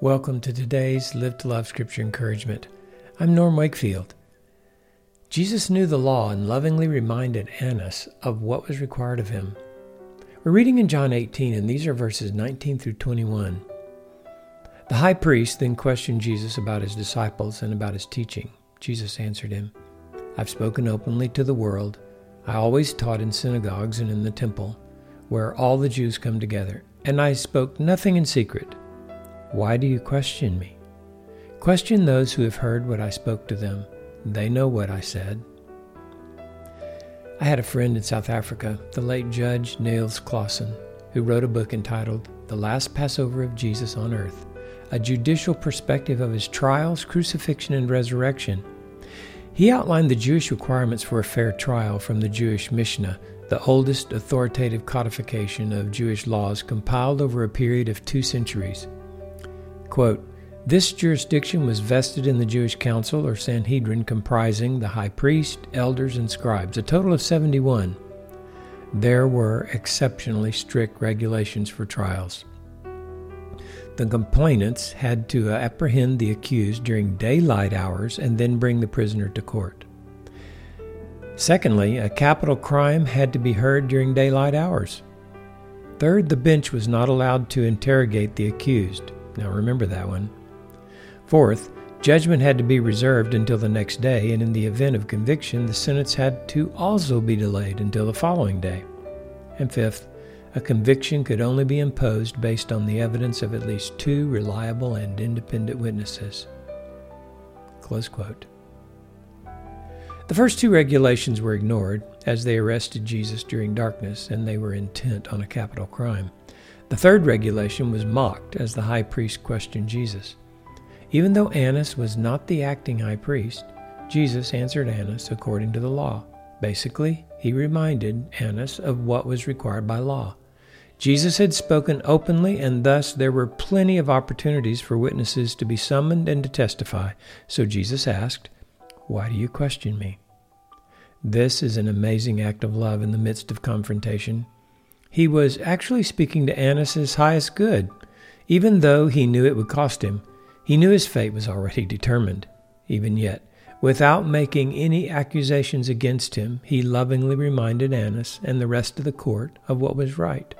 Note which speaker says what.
Speaker 1: Welcome to today's Live to Love Scripture Encouragement. I'm Norm Wakefield. Jesus knew the law and lovingly reminded Annas of what was required of him. We're reading in John 18, and these are verses 19 through 21. The high priest then questioned Jesus about his disciples and about his teaching. Jesus answered him, I've spoken openly to the world. I always taught in synagogues and in the temple, where all the Jews come together, and I spoke nothing in secret. Why do you question me? Question those who have heard what I spoke to them. They know what I said. I had a friend in South Africa, the late Judge Neels Claassen, who wrote a book entitled The Last Passover of Jesus on Earth, a judicial perspective of his trials, crucifixion, and resurrection. He outlined the Jewish requirements for a fair trial from the Jewish Mishnah, the oldest authoritative codification of Jewish laws compiled over a period of two centuries. Quote, this jurisdiction was vested in the Jewish council or Sanhedrin comprising the high priest, elders, and scribes, a total of 71. There were exceptionally strict regulations for trials. The complainants had to uh, apprehend the accused during daylight hours and then bring the prisoner to court. Secondly, a capital crime had to be heard during daylight hours. Third, the bench was not allowed to interrogate the accused. Now remember that one. Fourth, judgment had to be reserved until the next day, and in the event of conviction, the sentence had to also be delayed until the following day. And fifth, a conviction could only be imposed based on the evidence of at least two reliable and independent witnesses. Close quote. The first two regulations were ignored as they arrested Jesus during darkness and they were intent on a capital crime. The third regulation was mocked as the high priest questioned Jesus. Even though Annas was not the acting high priest, Jesus answered Annas according to the law. Basically, he reminded Annas of what was required by law. Jesus had spoken openly, and thus there were plenty of opportunities for witnesses to be summoned and to testify. So Jesus asked, Why do you question me? This is an amazing act of love in the midst of confrontation. He was actually speaking to Annas' highest good. Even though he knew it would cost him, he knew his fate was already determined. Even yet, without making any accusations against him, he lovingly reminded Annas and the rest of the court of what was right.